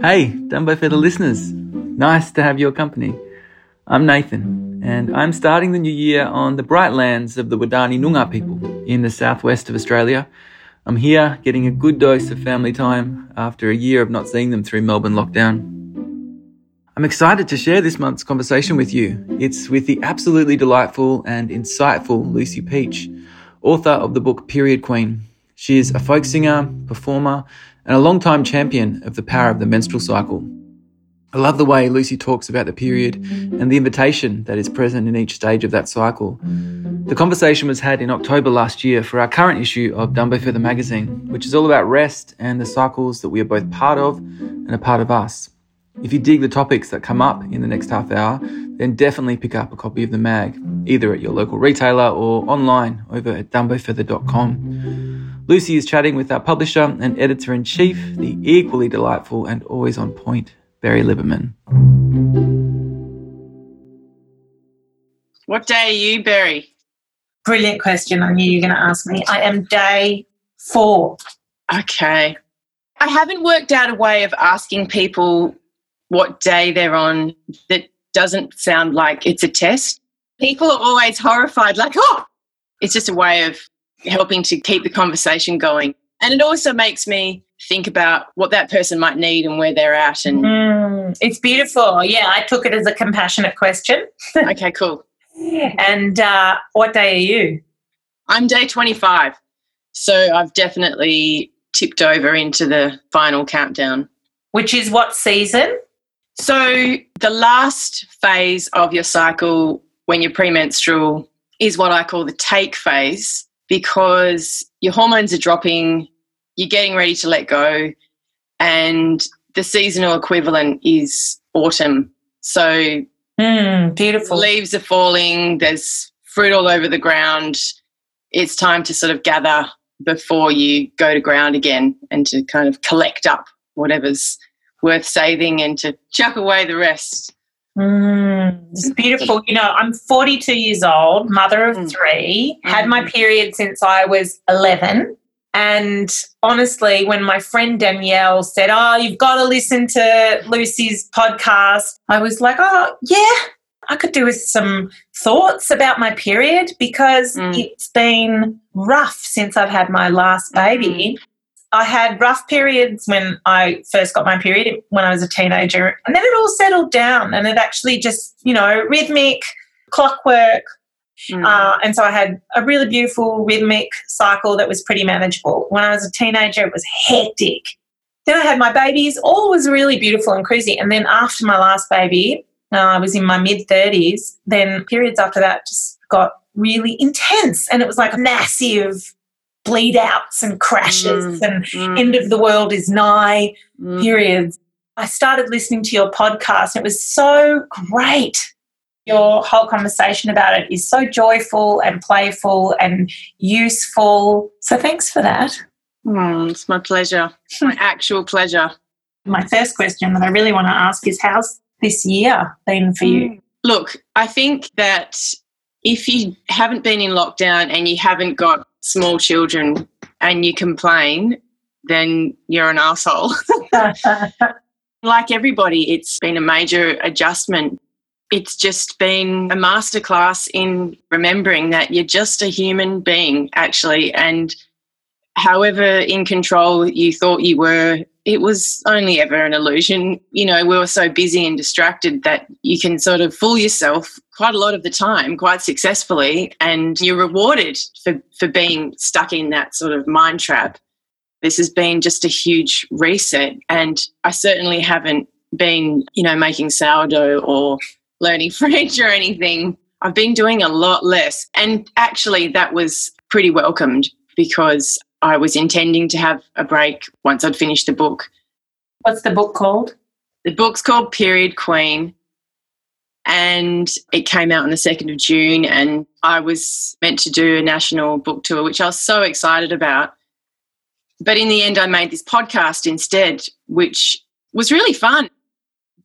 Hey, Dumbo Feather listeners. Nice to have your company. I'm Nathan, and I'm starting the new year on the bright lands of the Wadandi Noongar people in the southwest of Australia. I'm here getting a good dose of family time after a year of not seeing them through Melbourne lockdown. I'm excited to share this month's conversation with you. It's with the absolutely delightful and insightful Lucy Peach, author of the book Period Queen. She is a folk singer, performer, and a long-time champion of the power of the menstrual cycle. I love the way Lucy talks about the period and the invitation that is present in each stage of that cycle. The conversation was had in October last year for our current issue of Dumbo Feather magazine, which is all about rest and the cycles that we are both part of and a part of us. If you dig the topics that come up in the next half hour, then definitely pick up a copy of the mag, either at your local retailer or online over at dumbofeather.com. Lucy is chatting with our publisher and editor in chief, the equally delightful and always on point, Berry Liberman. What day are you, Berry? Brilliant question. I knew you were going to ask me. I am day four. Okay. I haven't worked out a way of asking people what day they're on that doesn't sound like it's a test. People are always horrified, like, oh, it's just a way of helping to keep the conversation going. And it also makes me think about what that person might need and where they're at. And mm, it's beautiful. Yeah, I took it as a compassionate question. okay, cool. And uh, what day are you? I'm day 25. So I've definitely tipped over into the final countdown. Which is what season? So the last phase of your cycle when you're premenstrual is what I call the take phase because your hormones are dropping, you're getting ready to let go, and the seasonal equivalent is autumn. So mm, beautiful. Leaves are falling, there's fruit all over the ground. It's time to sort of gather before you go to ground again and to kind of collect up whatever's worth saving and to chuck away the rest. Mm, it's beautiful. You know, I'm 42 years old, mother of mm. three, mm. had my mm. period since I was 11. And honestly, when my friend Danielle said, Oh, you've got to listen to Lucy's podcast, I was like, Oh, yeah, I could do with some thoughts about my period because mm. it's been rough since I've had my last baby. I had rough periods when I first got my period when I was a teenager, and then it all settled down and it actually just, you know, rhythmic, clockwork. Mm. Uh, and so I had a really beautiful rhythmic cycle that was pretty manageable. When I was a teenager, it was hectic. Then I had my babies, all was really beautiful and crazy. And then after my last baby, uh, I was in my mid 30s, then periods after that just got really intense. And it was like massive bleed outs and crashes mm, and mm. end of the world is nigh mm. periods. I started listening to your podcast. And it was so great. Your whole conversation about it is so joyful and playful and useful. So thanks for that. Mm, it's my pleasure. my actual pleasure. My first question that I really want to ask is how's this year been for you? Mm. Look, I think that if you haven't been in lockdown and you haven't got small children and you complain, then you're an asshole. like everybody, it's been a major adjustment. It's just been a masterclass in remembering that you're just a human being, actually. And however in control you thought you were, it was only ever an illusion. You know, we were so busy and distracted that you can sort of fool yourself quite a lot of the time, quite successfully, and you're rewarded for, for being stuck in that sort of mind trap. This has been just a huge reset, and I certainly haven't been, you know, making sourdough or learning French or anything. I've been doing a lot less. And actually, that was pretty welcomed because I was intending to have a break once I'd finished the book. What's the book called? The book's called Period Queen. And it came out on the 2nd of June. And I was meant to do a national book tour, which I was so excited about. But in the end, I made this podcast instead, which was really fun.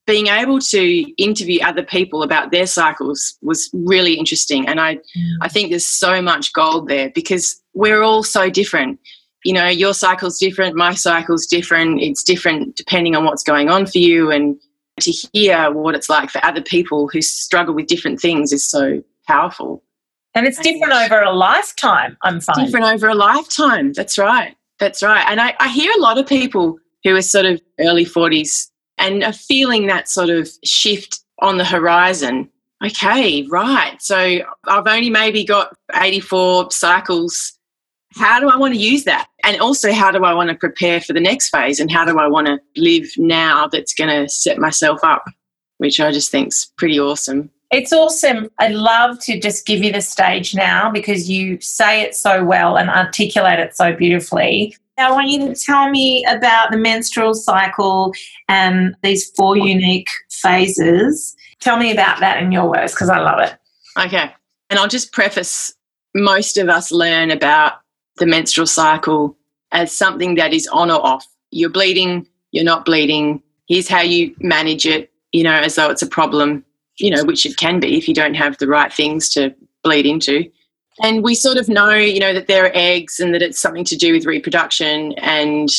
Being able to interview other people about their cycles was really interesting. And I, mm. I think there's so much gold there because we're all so different. you know, your cycle's different, my cycle's different. It's different depending on what's going on for you. And to hear what it's like for other people who struggle with different things is so powerful. And it's different over a lifetime, I'm finding. Different over a lifetime. That's right. That's right. And I, I hear a lot of people who are sort of early 40s and are feeling that sort of shift on the horizon. Okay, right. So I've only maybe got 84 cycles. How do I want to use that? And also, how do I want to prepare for the next phase? And how do I want to live now that's going to set myself up? Which I just think's pretty awesome. It's awesome. I'd love to just give you the stage now because you say it so well and articulate it so beautifully. I want you to tell me about the menstrual cycle and these four unique phases. Tell me about that in your words because I love it. Okay. And I'll just preface most of us learn about the menstrual cycle as something that is on or off. You're bleeding, you're not bleeding. Here's how you manage it, you know, as though it's a problem you know, which it can be if you don't have the right things to bleed into. And we sort of know, you know, that there are eggs and that it's something to do with reproduction. And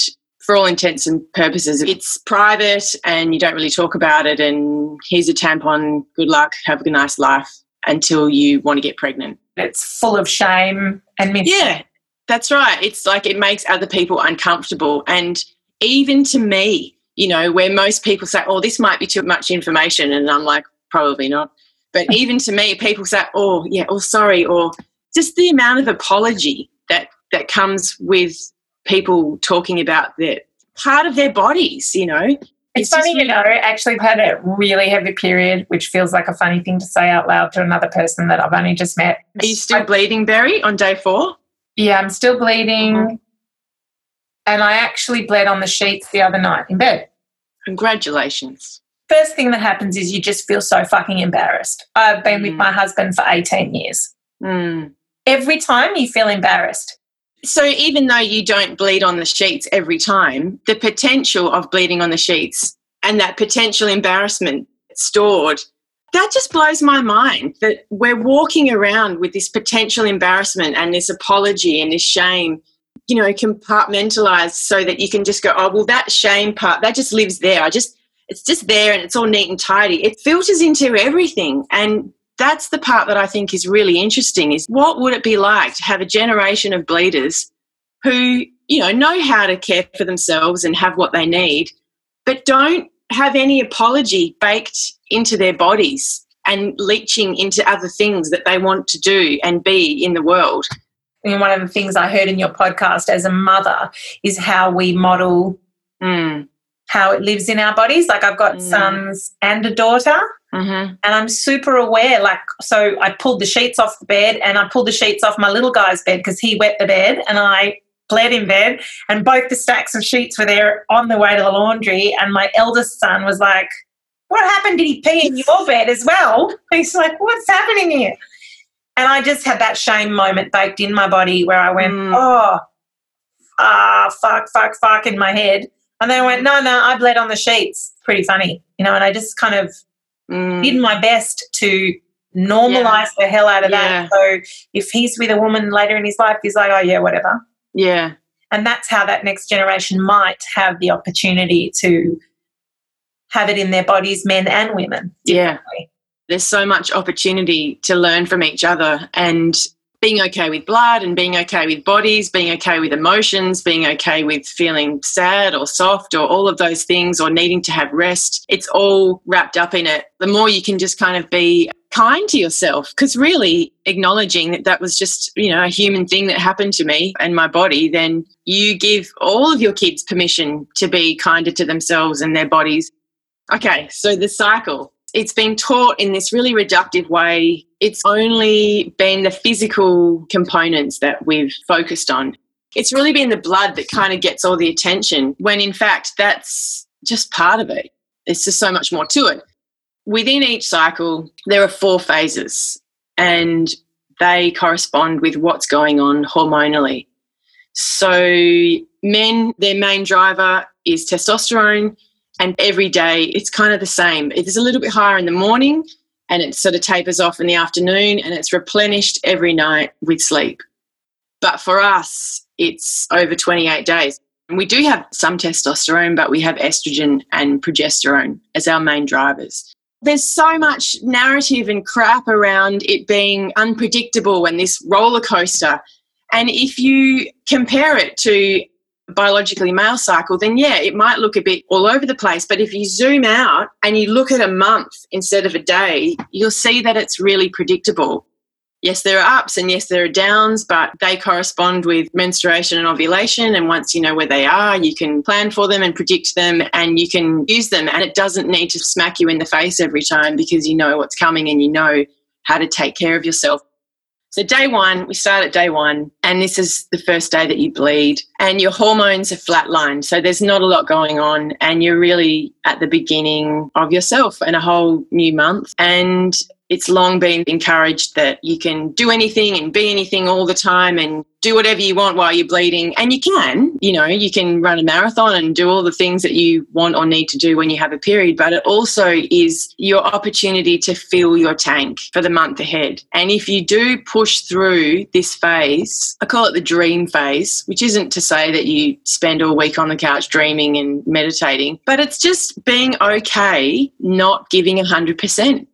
for all intents and purposes, it's private and you don't really talk about it. And here's a tampon, good luck, have a nice life until you want to get pregnant. It's full of shame and myth. Yeah, that's right. It's like it makes other people uncomfortable. And even to me, you know, where most people say, oh, this might be too much information. And I'm like, probably not. But even to me, people say, "Oh, yeah, or oh, sorry," or just the amount of apology that that comes with people talking about their part of their bodies. You know, it's, it's funny, really- you know. Actually, I've had a really heavy period, which feels like a funny thing to say out loud to another person that I've only just met. Are you still I, bleeding, Berry, on day four? Yeah, I'm still bleeding. Mm-hmm. And I actually bled on the sheets the other night in bed. Congratulations first thing that happens is you just feel so fucking embarrassed. I've been mm. with my husband for 18 years. Mm. Every time you feel embarrassed. So even though you don't bleed on the sheets every time, the potential of bleeding on the sheets and that potential embarrassment stored, that just blows my mind that we're walking around with this potential embarrassment and this apology and this shame you know compartmentalized so that you can just go oh well that shame part that just lives there i just it's just there and it's all neat and tidy. It filters into everything. And that's the part that I think is really interesting is what would it be like to have a generation of bleeders who, you know, know how to care for themselves and have what they need, but don't have any apology baked into their bodies and leaching into other things that they want to do and be in the world. And one of the things I heard in your podcast as a mother is how we model mm how it lives in our bodies. Like I've got mm. sons and a daughter, mm-hmm. and I'm super aware. Like, so I pulled the sheets off the bed and I pulled the sheets off my little guy's bed because he wet the bed and I bled in bed, and both the stacks of sheets were there on the way to the laundry. And my eldest son was like, What happened? Did he pee in your bed as well? He's like, What's happening here? And I just had that shame moment baked in my body where I went, mm. Oh, ah, fuck, fuck, fuck in my head. And then I went, no, no, I bled on the sheets. Pretty funny, you know, and I just kind of mm. did my best to normalize yeah. the hell out of yeah. that. So if he's with a woman later in his life, he's like, oh, yeah, whatever. Yeah. And that's how that next generation might have the opportunity to have it in their bodies, men and women. Yeah. There's so much opportunity to learn from each other. And being okay with blood and being okay with bodies, being okay with emotions, being okay with feeling sad or soft or all of those things or needing to have rest. It's all wrapped up in it. The more you can just kind of be kind to yourself because really acknowledging that that was just, you know, a human thing that happened to me and my body, then you give all of your kids permission to be kinder to themselves and their bodies. Okay, so the cycle it's been taught in this really reductive way. It's only been the physical components that we've focused on. It's really been the blood that kind of gets all the attention, when in fact, that's just part of it. There's just so much more to it. Within each cycle, there are four phases, and they correspond with what's going on hormonally. So, men, their main driver is testosterone and every day it's kind of the same. It's a little bit higher in the morning and it sort of tapers off in the afternoon and it's replenished every night with sleep. But for us, it's over 28 days. And we do have some testosterone, but we have estrogen and progesterone as our main drivers. There's so much narrative and crap around it being unpredictable and this roller coaster. And if you compare it to biologically male cycle, then yeah, it might look a bit all over the place. But if you zoom out and you look at a month instead of a day, you'll see that it's really predictable yes, there are ups and yes, there are downs, but they correspond with menstruation and ovulation. And once you know where they are, you can plan for them and predict them and you can use them. And it doesn't need to smack you in the face every time because you know what's coming and you know how to take care of yourself. So, day one, we start at day one, and this is the first day that you bleed, and your hormones are flatlined. So, there's not a lot going on, and you're really at the beginning of yourself and a whole new month. And it's long been encouraged that you can do anything and be anything all the time and do whatever you want while you're bleeding. And you can, you know, you can run a marathon and do all the things that you want or need to do when you have a period. But it also is your opportunity to fill your tank for the month ahead. And if you do push through this phase, I call it the dream phase, which isn't to say that you spend all week on the couch dreaming and meditating, but it's just being okay not giving 100%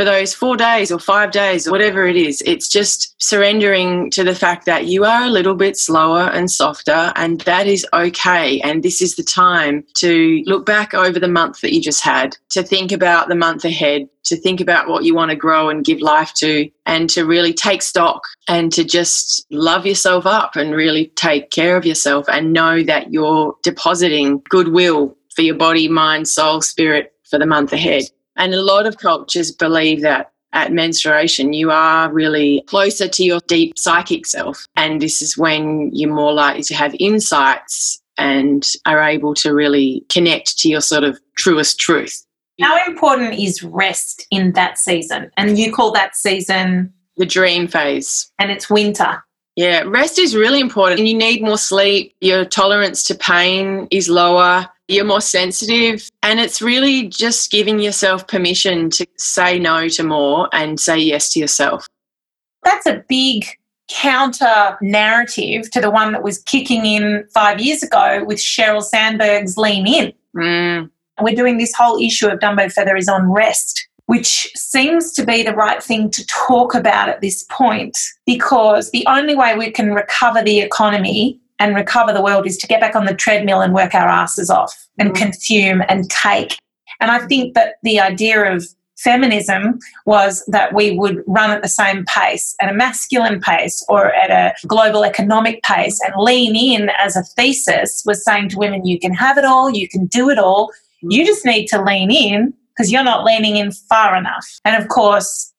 for those four days or five days or whatever it is. It's just surrendering to the fact that you are a little bit slower and softer, and that is okay. And this is the time to look back over the month that you just had, to think about the month ahead, to think about what you want to grow and give life to, and to really take stock and to just love yourself up and really take care of yourself and know that you're depositing goodwill for your body, mind, soul, spirit for the month ahead. And a lot of cultures believe that at menstruation, you are really closer to your deep psychic self. And this is when you're more likely to have insights and are able to really connect to your sort of truest truth. How important is rest in that season? And you call that season the dream phase. And it's winter. Yeah, rest is really important. And you need more sleep. Your tolerance to pain is lower you're more sensitive. And it's really just giving yourself permission to say no to more and say yes to yourself. That's a big counter narrative to the one that was kicking in five years ago with Sheryl Sandberg's Lean In. Mm. We're doing this whole issue of Dumbo Feather is on rest, which seems to be the right thing to talk about at this point because the only way we can recover the economy and recover the world is to get back on the treadmill and work our asses off and mm. consume and take. And I think that the idea of feminism was that we would run at the same pace, at a masculine pace or at a global economic pace, and lean in as a thesis was saying to women, you can have it all, you can do it all. You just need to lean in because you're not leaning in far enough. And of course,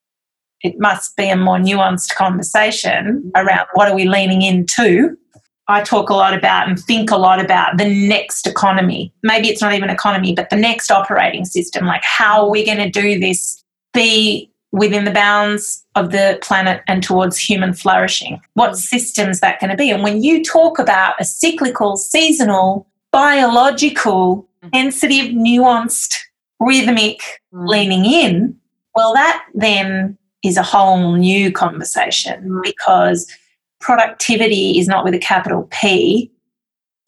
it must be a more nuanced conversation around what are we leaning into I talk a lot about and think a lot about the next economy. Maybe it's not even economy, but the next operating system. Like, how are we going to do this? Be within the bounds of the planet and towards human flourishing. What systems that going to be? And when you talk about a cyclical, seasonal, biological, mm-hmm. sensitive, nuanced, rhythmic mm. leaning in, well, that then is a whole new conversation mm. because productivity is not with a capital P.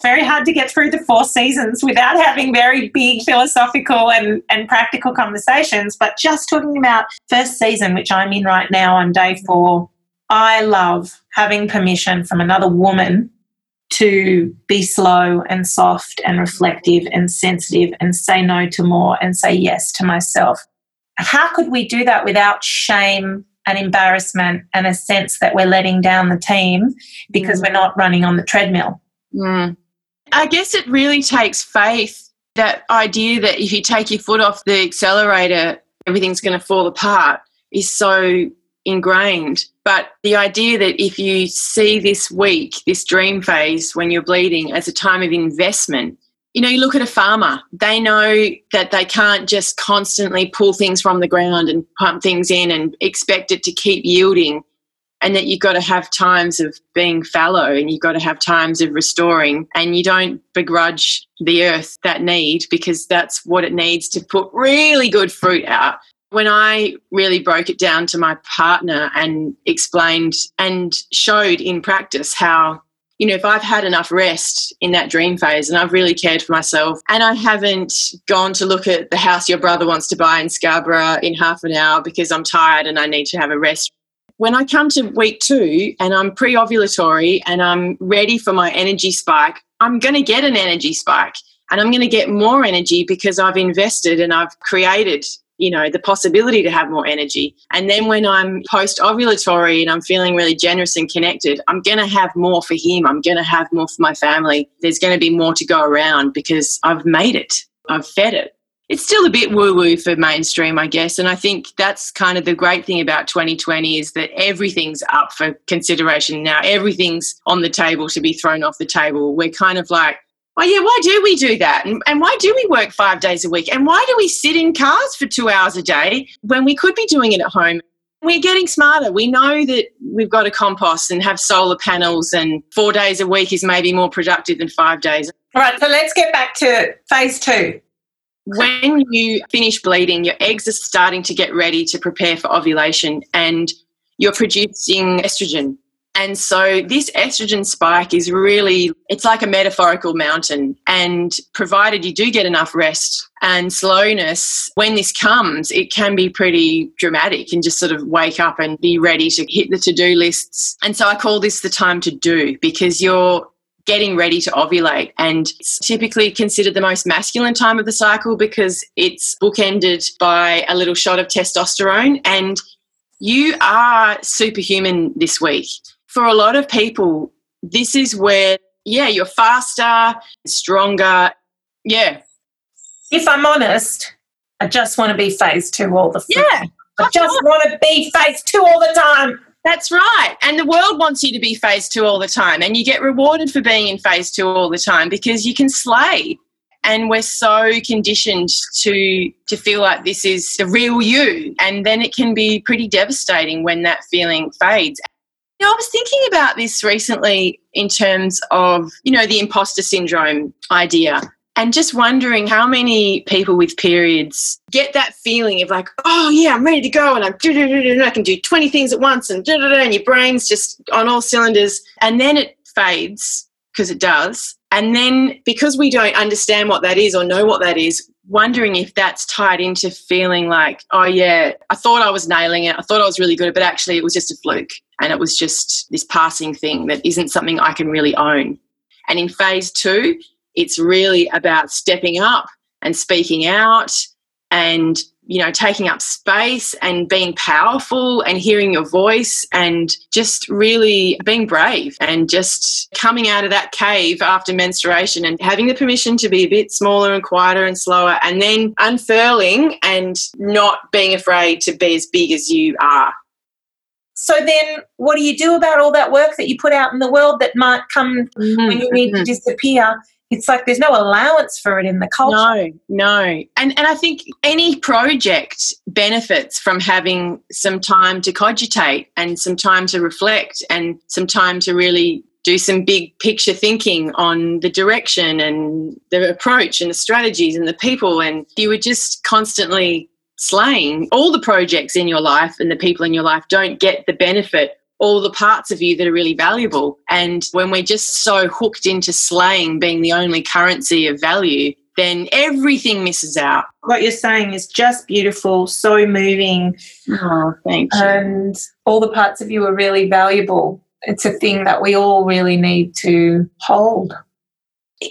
Very hard to get through the four seasons without having very big philosophical and, and practical conversations. But just talking about first season, which I'm in right now on day four, I love having permission from another woman to be slow and soft and reflective and sensitive and say no to more and say yes to myself. How could we do that without shame and embarrassment and a sense that we're letting down the team because mm. we're not running on the treadmill. Mm. I guess it really takes faith that idea that if you take your foot off the accelerator, everything's going to fall apart is so ingrained. But the idea that if you see this week, this dream phase when you're bleeding as a time of investment, you know, you look at a farmer, they know that they can't just constantly pull things from the ground and pump things in and expect it to keep yielding. And that you've got to have times of being fallow and you've got to have times of restoring. And you don't begrudge the earth that need because that's what it needs to put really good fruit out. When I really broke it down to my partner and explained and showed in practice how you know, if I've had enough rest in that dream phase and I've really cared for myself and I haven't gone to look at the house your brother wants to buy in Scarborough in half an hour because I'm tired and I need to have a rest. When I come to week two and I'm pre ovulatory and I'm ready for my energy spike, I'm going to get an energy spike and I'm going to get more energy because I've invested and I've created you know the possibility to have more energy and then when i'm post ovulatory and i'm feeling really generous and connected i'm going to have more for him i'm going to have more for my family there's going to be more to go around because i've made it i've fed it it's still a bit woo woo for mainstream, I guess. And I think that's kind of the great thing about 2020 is that everything's up for consideration now. Everything's on the table to be thrown off the table. We're kind of like, oh yeah, why do we do that? And, and why do we work five days a week? And why do we sit in cars for two hours a day when we could be doing it at home? We're getting smarter. We know that we've got to compost and have solar panels, and four days a week is maybe more productive than five days. All right, so let's get back to phase two. When you finish bleeding, your eggs are starting to get ready to prepare for ovulation, and you're producing estrogen. And so this estrogen spike is really, it's like a metaphorical mountain. And provided you do get enough rest and slowness, when this comes, it can be pretty dramatic and just sort of wake up and be ready to hit the to do lists. And so I call this the time to do because you're getting ready to ovulate. And it's typically considered the most masculine time of the cycle because it's bookended by a little shot of testosterone. And you are superhuman this week for a lot of people, this is where, yeah, you're faster, stronger. Yeah. If I'm honest, I just want to be phase two all the Yeah. I just want to be phase two all the time. That's right. And the world wants you to be phase two all the time. And you get rewarded for being in phase two all the time because you can slay. And we're so conditioned to to feel like this is the real you. And then it can be pretty devastating when that feeling fades. Know, I was thinking about this recently in terms of, you know, the imposter syndrome idea and just wondering how many people with periods get that feeling of like, oh yeah, I'm ready to go and I'm I can do 20 things at once and and your brain's just on all cylinders and then it fades because it does. And then because we don't understand what that is or know what that is, wondering if that's tied into feeling like, oh yeah, I thought I was nailing it. I thought I was really good, but actually it was just a fluke. And it was just this passing thing that isn't something I can really own. And in phase two, it's really about stepping up and speaking out and you know taking up space and being powerful and hearing your voice and just really being brave and just coming out of that cave after menstruation and having the permission to be a bit smaller and quieter and slower and then unfurling and not being afraid to be as big as you are so then what do you do about all that work that you put out in the world that might come mm-hmm. when you need mm-hmm. to disappear it's like there's no allowance for it in the culture. No, no. And and I think any project benefits from having some time to cogitate and some time to reflect and some time to really do some big picture thinking on the direction and the approach and the strategies and the people and you were just constantly slaying all the projects in your life and the people in your life don't get the benefit all the parts of you that are really valuable. And when we're just so hooked into slaying being the only currency of value, then everything misses out. What you're saying is just beautiful, so moving. Oh, thank you. And all the parts of you are really valuable. It's a thing that we all really need to hold.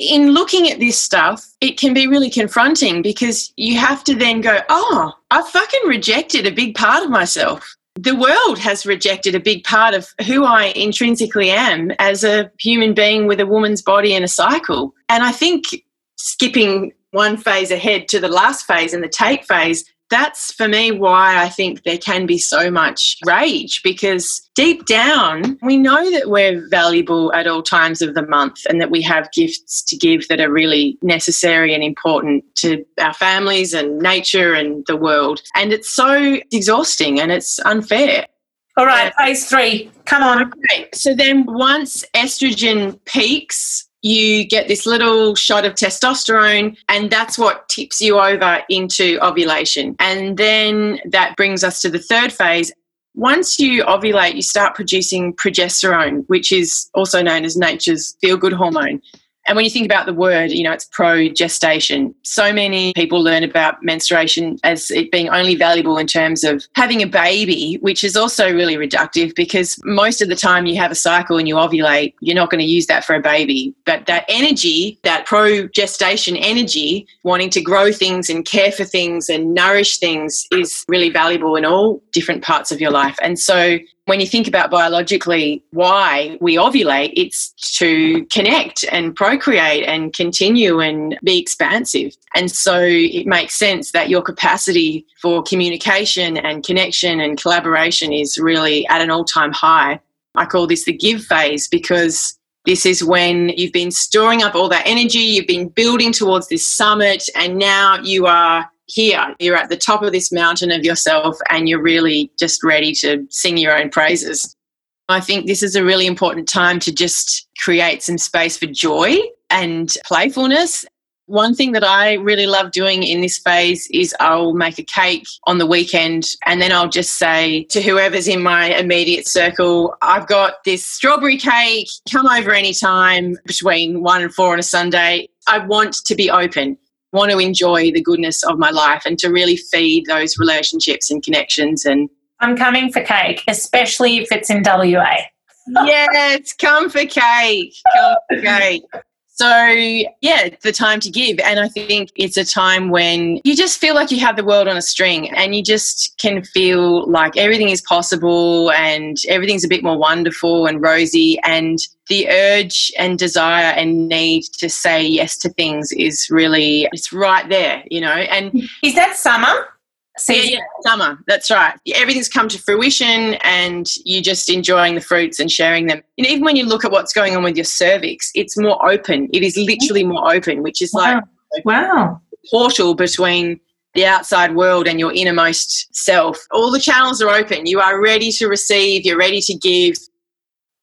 In looking at this stuff, it can be really confronting because you have to then go, oh, I fucking rejected a big part of myself the world has rejected a big part of who I intrinsically am as a human being with a woman's body and a cycle. And I think skipping one phase ahead to the last phase and the take phase, that's for me why I think there can be so much rage because deep down, we know that we're valuable at all times of the month and that we have gifts to give that are really necessary and important to our families and nature and the world. And it's so exhausting and it's unfair. All right, phase three. Come on. Okay. So then once estrogen peaks, you get this little shot of testosterone, and that's what tips you over into ovulation. And then that brings us to the third phase. once you ovulate, you start producing progesterone, which is also known as nature's feel good hormone. And when you think about the word, you know, it's pro gestation. So many people learn about menstruation as it being only valuable in terms of having a baby, which is also really reductive because most of the time you have a cycle and you ovulate, you're not going to use that for a baby. But that energy, that pro gestation energy, wanting to grow things and care for things and nourish things is really valuable in all different parts of your life. And so when you think about biologically why we ovulate, it's to connect and procreate and continue and be expansive. And so it makes sense that your capacity for communication and connection and collaboration is really at an all time high. I call this the give phase because this is when you've been storing up all that energy, you've been building towards this summit, and now you are here. You're at the top of this mountain of yourself and you're really just ready to sing your own praises. I think this is a really important time to just create some space for joy and playfulness. One thing that I really love doing in this phase is I'll make a cake on the weekend and then I'll just say to whoever's in my immediate circle, I've got this strawberry cake, come over anytime between one and four on a Sunday. I want to be open want to enjoy the goodness of my life and to really feed those relationships and connections and I'm coming for cake, especially if it's in WA. yes, come for cake. Come for cake. So, yeah, the time to give. And I think it's a time when you just feel like you have the world on a string and you just can feel like everything is possible and everything's a bit more wonderful and rosy. And the urge and desire and need to say yes to things is really, it's right there, you know. And is that summer? Season. Yeah, yeah, summer. That's right. Everything's come to fruition and you're just enjoying the fruits and sharing them. And even when you look at what's going on with your cervix, it's more open. It is literally more open, which is wow. like wow. portal between the outside world and your innermost self. All the channels are open. You are ready to receive, you're ready to give.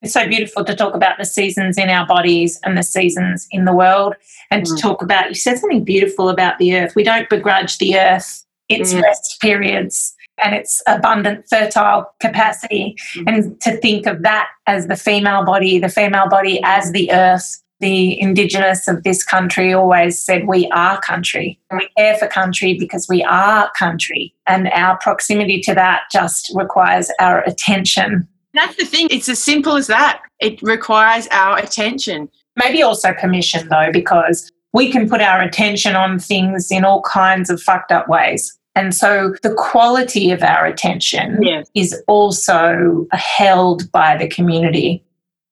It's so beautiful to talk about the seasons in our bodies and the seasons in the world and mm. to talk about you said something beautiful about the earth. We don't begrudge the earth its mm. rest periods and its abundant fertile capacity. Mm. and to think of that as the female body the female body as the earth the indigenous of this country always said we are country. We care for country because we are country. And our proximity to that just requires our attention. That's the thing. It's as simple as that. It requires our attention. Maybe also permission though because we can put our attention on things in all kinds of fucked up ways and so the quality of our attention yes. is also held by the community.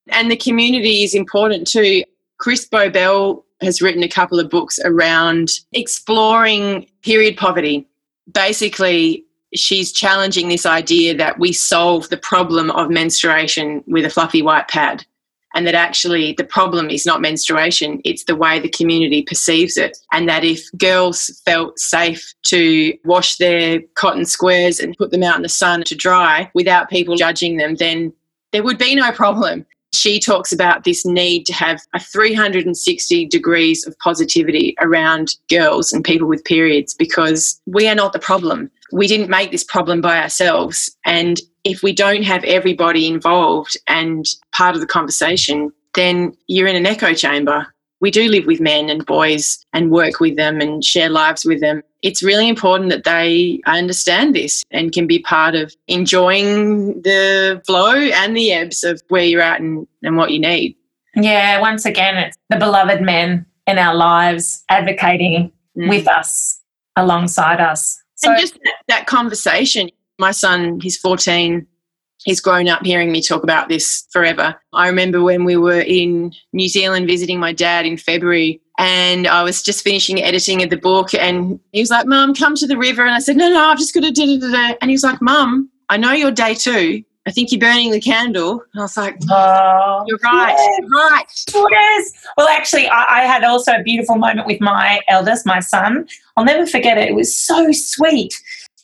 And the community is important too. Chris Bobel has written a couple of books around exploring period poverty. Basically, she's challenging this idea that we solve the problem of menstruation with a fluffy white pad and that actually the problem is not menstruation, it's the way the community perceives it. And that if girls felt safe to wash their cotton squares and put them out in the sun to dry without people judging them, then there would be no problem. She talks about this need to have a 360 degrees of positivity around girls and people with periods because we are not the problem. We didn't make this problem by ourselves. And if we don't have everybody involved and part of the conversation, then you're in an echo chamber. We do live with men and boys and work with them and share lives with them. It's really important that they understand this and can be part of enjoying the flow and the ebbs of where you're at and, and what you need. Yeah, once again, it's the beloved men in our lives advocating mm. with us, alongside us. So, and just that, that conversation, my son, he's 14. He's grown up hearing me talk about this forever. I remember when we were in New Zealand visiting my dad in February, and I was just finishing editing of the book, and he was like, "Mum, come to the river." And I said, "No, no, I've just got to do it." And he was like, "Mum, I know you're day two. I think you're burning the candle." And I was like, oh, "You're right, yes. you're right." Yes. Well, actually, I, I had also a beautiful moment with my eldest, my son. I'll never forget it. It was so sweet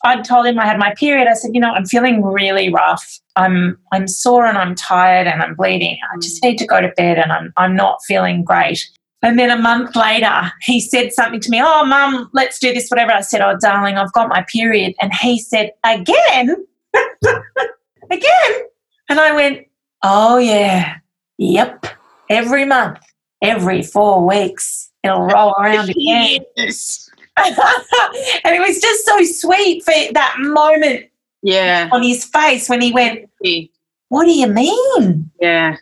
I told him I had my period. I said, you know, I'm feeling really rough. I'm I'm sore and I'm tired and I'm bleeding. I just need to go to bed and I'm I'm not feeling great. And then a month later, he said something to me, Oh, mum, let's do this, whatever. I said, Oh, darling, I've got my period. And he said, Again? again. And I went, oh, yeah, yep, every month, every four weeks, it'll roll around again. Yes. and it was just so sweet for that moment Yeah. on his face when he went, what do you mean? Yeah.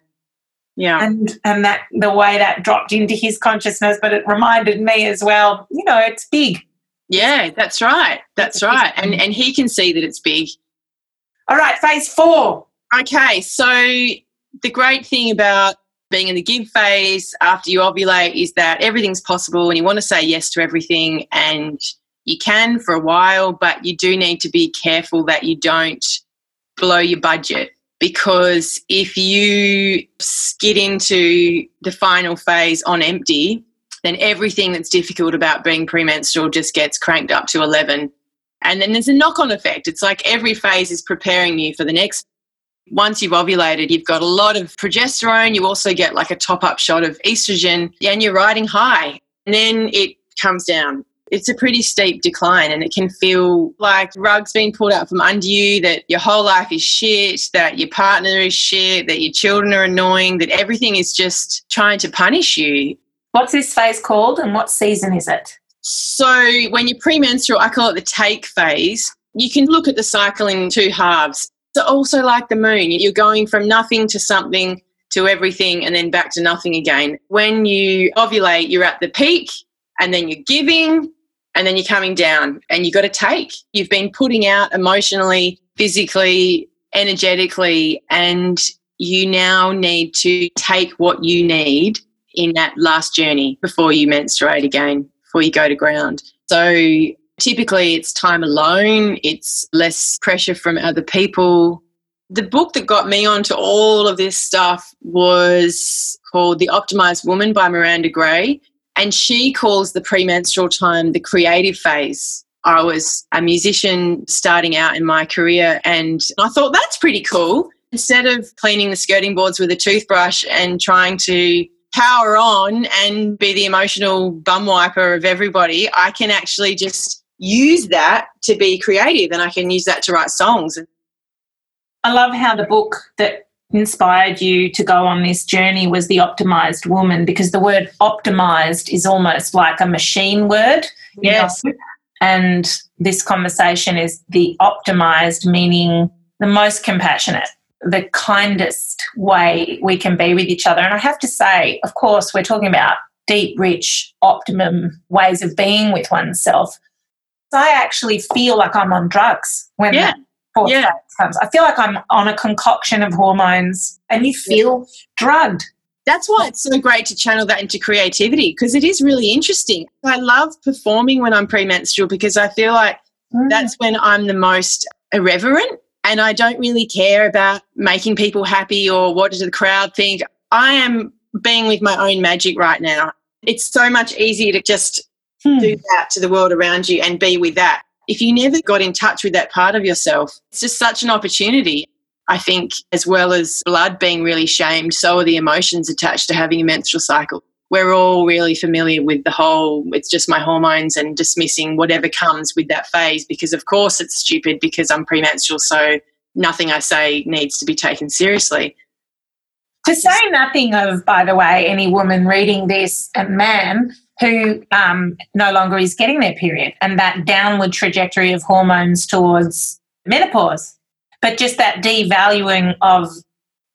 Yeah. and and that the way that dropped into his consciousness but it reminded me as well you know it's big Yeah, that's right. That's right. And and he can see that it's big. all right phase four Okay, so the great thing about being in the give phase after you ovulate is that everything's possible and you want to say yes to everything and you can for a while, but you do need to be careful that you don't blow your budget because if you skid into the final phase on empty, then everything that's difficult about being premenstrual just gets cranked up to 11. And then there's a knock on effect. It's like every phase is preparing you for the next once you've ovulated, you've got a lot of progesterone. You also get like a top up shot of estrogen, and you're riding high. And then it comes down. It's a pretty steep decline, and it can feel like rugs being pulled out from under you, that your whole life is shit, that your partner is shit, that your children are annoying, that everything is just trying to punish you. what's this phase called and what season is it So when you're premenstrual, I call it the take phase. You can look at the cycle in two halves. So also like the moon, you're going from nothing to something to everything and then back to nothing again. When you ovulate, you're at the peak and then you're giving and then you're coming down and you've got to take. You've been putting out emotionally, physically, energetically, and you now need to take what you need in that last journey before you menstruate again, before you go to ground. So typically it's time alone, it's less pressure from other people. The book that got me onto all of this stuff was called The Optimized Woman by Miranda Gray. And she calls the premenstrual time the creative phase. I was a musician starting out in my career, and I thought that's pretty cool. Instead of cleaning the skirting boards with a toothbrush and trying to power on and be the emotional bum wiper of everybody, I can actually just use that to be creative and I can use that to write songs. i love how the book that inspired you to go on this journey was the optimized woman because the word optimized is almost like a machine word you know? Yes. and this conversation is the optimized meaning the most compassionate the kindest way we can be with each other and i have to say of course we're talking about deep rich optimum ways of being with oneself i actually feel like i'm on drugs when Yeah. that Yeah. comes i feel like i'm on a concoction of hormones and you feel drugged That's why it's so great to channel that into creativity because it is really interesting. I love performing when I'm premenstrual because I feel like mm. that's when I'm the most irreverent and I don't really care about making people happy or what does the crowd think. I am being with my own magic right now. It's so much easier to just Hmm. do that to the world around you and be with that. If you never got in touch with that part of yourself, it's just such an opportunity. I think, as well as blood being really shamed, so are the emotions attached to having a menstrual cycle. We're all really familiar with the whole, it's just my hormones and dismissing whatever comes with that phase because, of course, it's stupid because I'm premenstrual. So nothing I say needs to be taken seriously. To say nothing of, by the way, any woman reading this, a man who um, no longer is getting their period and that downward trajectory of hormones towards menopause, but just that devaluing of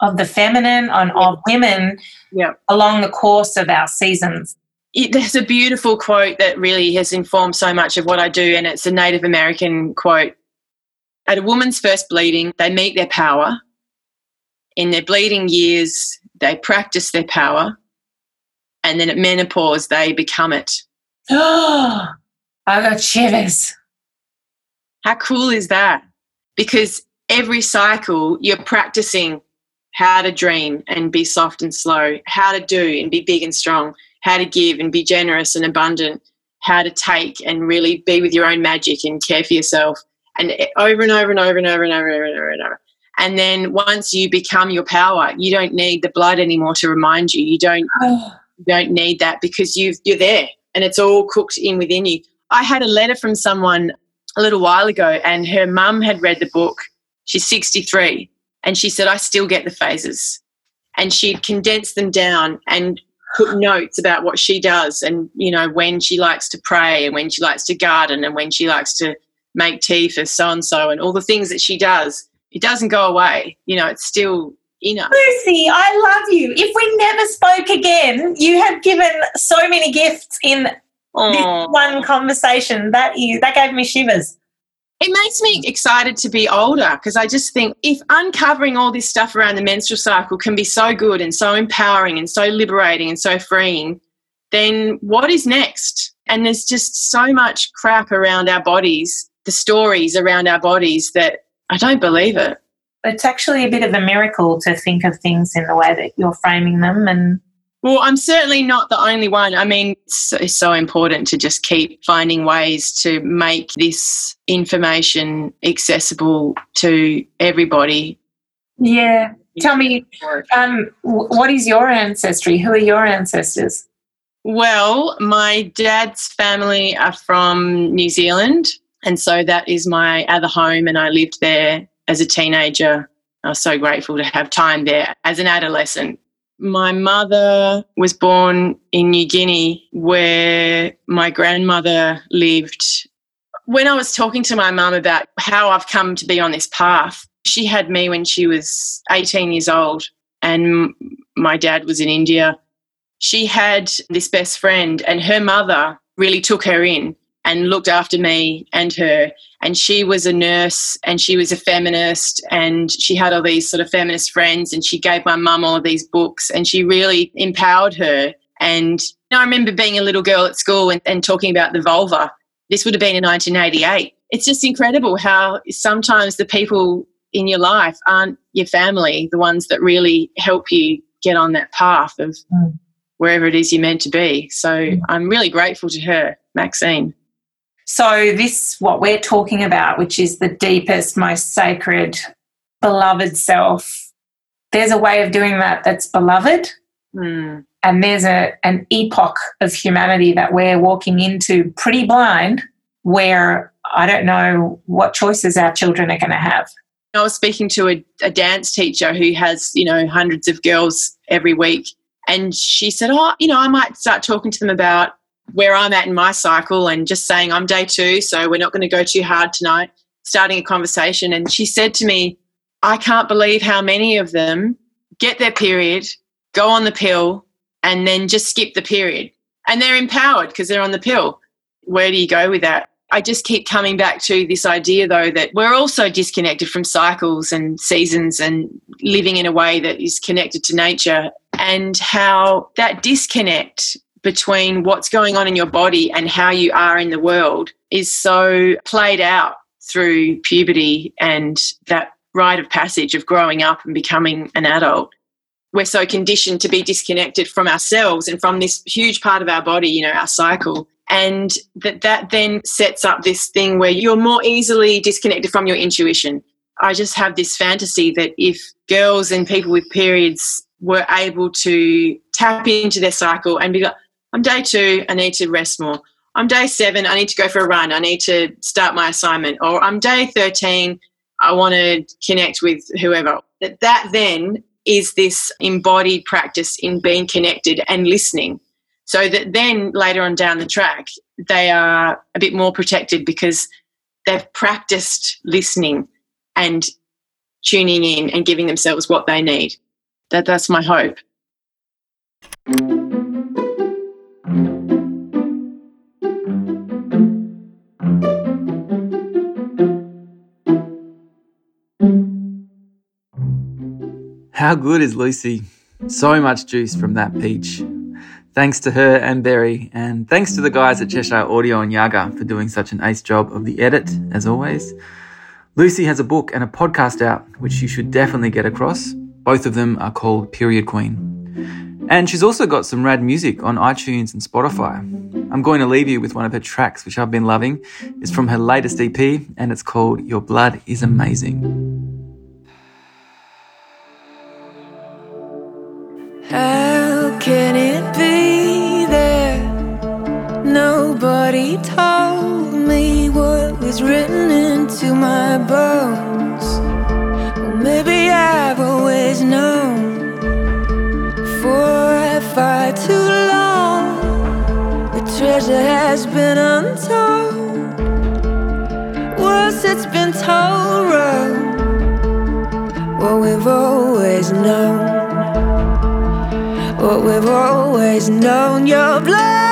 of the feminine and of women Yeah. along the course of our seasons. it, there's a beautiful quote that really has informed so much of what I do, and it's a Native American quote. At a woman's first bleeding, they meet their power. In their bleeding years, they practice their power. And then at menopause, they become it. Oh, I got shivers. How cool is that? Because every cycle, you're practicing how to dream and be soft and slow, how to do and be big and strong, how to give and be generous and abundant, how to take and really be with your own magic and care for yourself. And over and over and over and over and over and over and over and over. And then once you become your power, you don't need the blood anymore to remind you. You don't Oh, you don't need that because you've, you're there and it's all cooked in within you. I had a letter from someone a little while ago, and her mum had read the book. She's 63, And she said, I still get the phases. And she'd condense them down and put notes about what she does and, you know, when she likes to pray and when she likes to garden and when she likes to make tea for so and so and all the things that she does. It doesn't go away. You know, it's still us. Lucy, I love you. If we never spoke again, you have given so many gifts in this one conversation. That is that gave me shivers. It makes me excited to be older because I just think if uncovering all this stuff around the menstrual cycle can be so good and so empowering and so liberating and so freeing, then what is next? And there's just so much crap around our bodies, the stories around our bodies that I don't believe it. It's actually a bit of a miracle to think of things in the way that you're framing them and Well, I'm certainly not the only one. I mean, it's, it's so important to just keep finding ways to make this information accessible to everybody. yeah. Tell me, um, what is your ancestry? Who are your ancestors? Well, my dad's family are from New Zealand, and so that is my other home, and I lived there as a teenager. I was so grateful to have time there as an adolescent. My mother was born in New Guinea, where my grandmother lived. When I was talking to my mum about how I've come to be on this path, she had me when she was 18 years old, and my dad was in India she had this best friend, and her mother really took her in and looked after me and her. And she was a nurse and she was a feminist, and she had all these sort of feminist friends. And she gave my mum all of these books, and she really empowered her. And I remember being a little girl at school and, and talking about the vulva. This would have been in 1988. It's just incredible how sometimes the people in your life aren't your family, the ones that really help you get on that path of Mm. wherever it is you're meant to be. So I'm really grateful to her, Maxine. So, this, what we're talking about, which is the deepest, most sacred, beloved self, there's a way of doing that that's beloved. Hmm. And there's a, an epoch of humanity that we're walking into pretty blind, where I don't know what choices our children are going to have. I was speaking to a, a dance teacher who has, you know, hundreds of girls every week. And she said, Oh, you know, I might start talking to them about where I'm at in my cycle and just saying I'm day two, so we're not going to go too hard tonight, starting a conversation. And she said to me, I can't believe how many of them get their period, go on the pill, and then just skip the period. And they're empowered because they're on the pill. Where do you go with that? I just keep coming back to this idea, though, that we're also disconnected from cycles and seasons and living in a way that is connected to nature, and how that disconnect between what's going on in your body and how you are in the world is so played out through puberty and that rite of passage of growing up and becoming an adult. We're so conditioned to be disconnected from ourselves and from this huge part of our body, you know, our cycle and that that then sets up this thing where you're more easily disconnected from your intuition i just have this fantasy that if girls and people with periods were able to tap into their cycle and be like i'm day two i need to rest more. I'm day seven i need to go for a run i need to start my assignment. Or i'm day 13 i want to connect with whoever. That that then is this embodied practice in being connected and listening. So that then later on down the track they are a bit more protected because they've practiced listening and tuning in and giving themselves what they need. That that's my hope How good is Lucy? So much juice from that peach. Thanks to her and Berry, and thanks to the guys at Cheshire Audio and Yaga for doing such an ace job of the edit, as always. Lucy has a book and a podcast out, which you should definitely get across. Both of them are called Period Queen. And she's also got some rad music on iTunes and Spotify. I'm going to leave you with one of her tracks, which I've been loving. It's from her latest EP, and it's called Your Blood is Amazing. How can it be that nobody told me what was written into my bones? Maybe I've always known for far too long. The treasure has been untold. Worse, it's been told wrong. What well, we've always known. What we've always known. Your blood.